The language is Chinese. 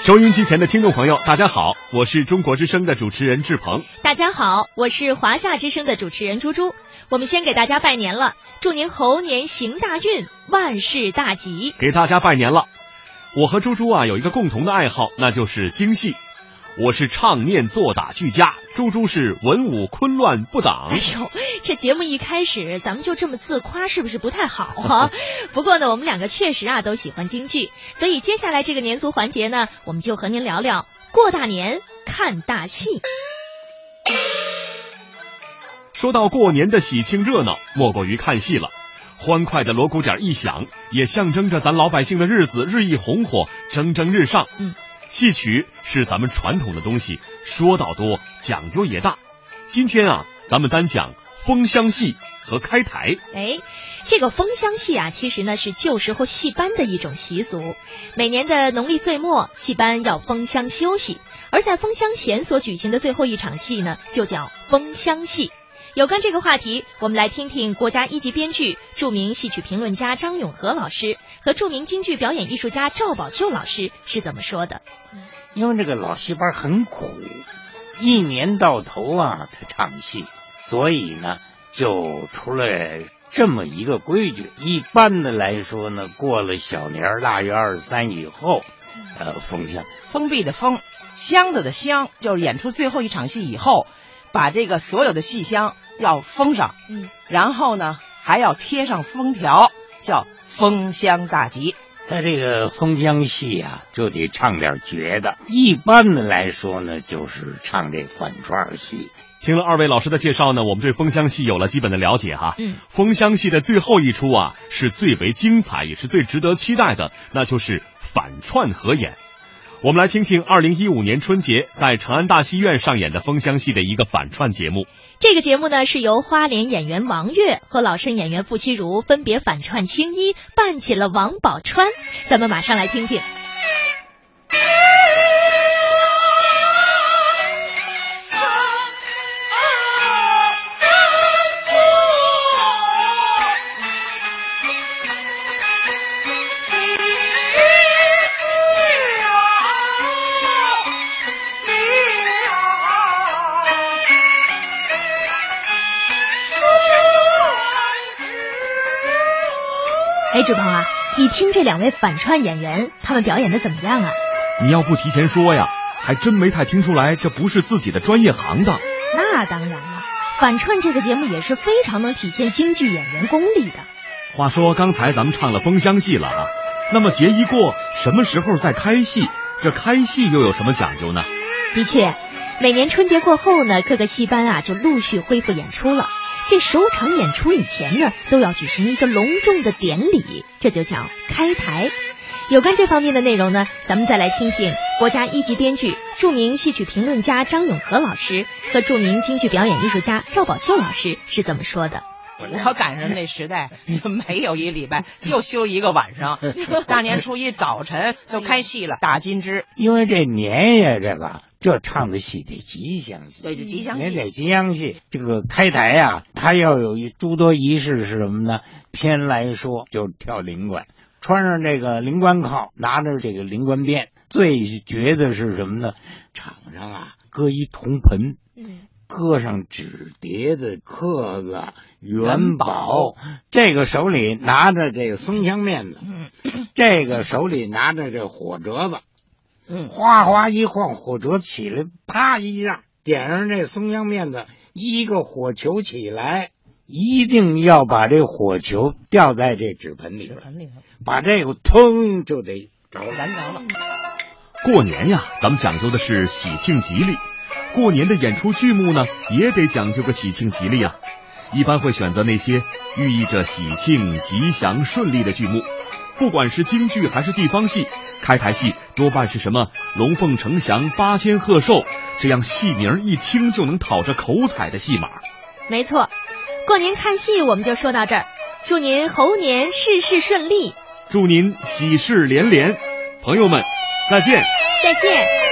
收音机前的听众朋友，大家好，我是中国之声的主持人志鹏。大家好，我是华夏之声的主持人猪猪。我们先给大家拜年了，祝您猴年行大运，万事大吉。给大家拜年了。我和猪猪啊有一个共同的爱好，那就是京戏。我是唱念做打俱佳，猪猪是文武昆乱不挡。哎呦，这节目一开始咱们就这么自夸，是不是不太好啊？不过呢，我们两个确实啊都喜欢京剧，所以接下来这个年俗环节呢，我们就和您聊聊过大年看大戏。说到过年的喜庆热闹，莫过于看戏了。欢快的锣鼓点一响，也象征着咱老百姓的日子日益红火，蒸蒸日上。嗯。戏曲是咱们传统的东西，说道多，讲究也大。今天啊，咱们单讲封箱戏和开台。哎，这个封箱戏啊，其实呢是旧时候戏班的一种习俗。每年的农历岁末，戏班要封箱休息，而在封箱前所举行的最后一场戏呢，就叫封箱戏。有关这个话题，我们来听听国家一级编剧、著名戏曲评论家张永和老师和著名京剧表演艺术家赵宝秀老师是怎么说的。因为这个老戏班很苦，一年到头啊他唱戏，所以呢就出了这么一个规矩。一般的来说呢，过了小年腊月二十三以后，呃，封箱，封闭的封，箱子的箱，就是演出最后一场戏以后，把这个所有的戏箱。要封上，嗯，然后呢还要贴上封条，叫封箱大吉。在这个封箱戏啊，就得唱点绝的。一般的来说呢，就是唱这反串戏。听了二位老师的介绍呢，我们对封箱戏有了基本的了解哈。嗯，封箱戏的最后一出啊，是最为精彩，也是最值得期待的，那就是反串合演。我们来听听二零一五年春节在长安大戏院上演的封箱戏的一个反串节目。这个节目呢，是由花脸演员王悦和老生演员傅其如分别反串青衣，扮起了王宝钏。咱们马上来听听。哎，志鹏啊，你听这两位反串演员，他们表演的怎么样啊？你要不提前说呀，还真没太听出来，这不是自己的专业行当。那当然了，反串这个节目也是非常能体现京剧演员功力的。话说刚才咱们唱了封箱戏了啊，那么节一过，什么时候再开戏？这开戏又有什么讲究呢？的确，每年春节过后呢，各个戏班啊就陆续恢复演出了。这首场演出以前呢，都要举行一个隆重的典礼，这就叫开台。有关这方面的内容呢，咱们再来听听国家一级编剧、著名戏曲评论家张永和老师和著名京剧表演艺术家赵宝秀老师是怎么说的。我赶上那时代，没有一礼拜就休一个晚上，大年初一早晨就开戏了，打金枝。因为这年呀，这个。这唱的戏得吉祥戏，对，吉祥戏，也得吉祥戏。这个开台呀，他要有一诸多仪式是什么呢？偏来说就跳灵官，穿上这个灵官靠，拿着这个灵官鞭。最绝的是什么呢？场上啊，搁一铜盆，搁上纸碟子、刻子、元宝。这个手里拿着这个松香面子，这个手里拿着这火折子。嗯，哗哗一晃，火折起来，啪一下点上这松香面子，一个火球起来，一定要把这火球掉在这纸盆里边，把这个腾就得着燃着了。过年呀，咱们讲究的是喜庆吉利，过年的演出剧目呢，也得讲究个喜庆吉利啊。一般会选择那些寓意着喜庆、吉祥、顺利的剧目，不管是京剧还是地方戏。开台戏多半是什么龙凤呈祥、八仙贺寿这样戏名一听就能讨着口彩的戏码。没错，过年看戏我们就说到这儿，祝您猴年事事顺利，祝您喜事连连，朋友们再见，再见。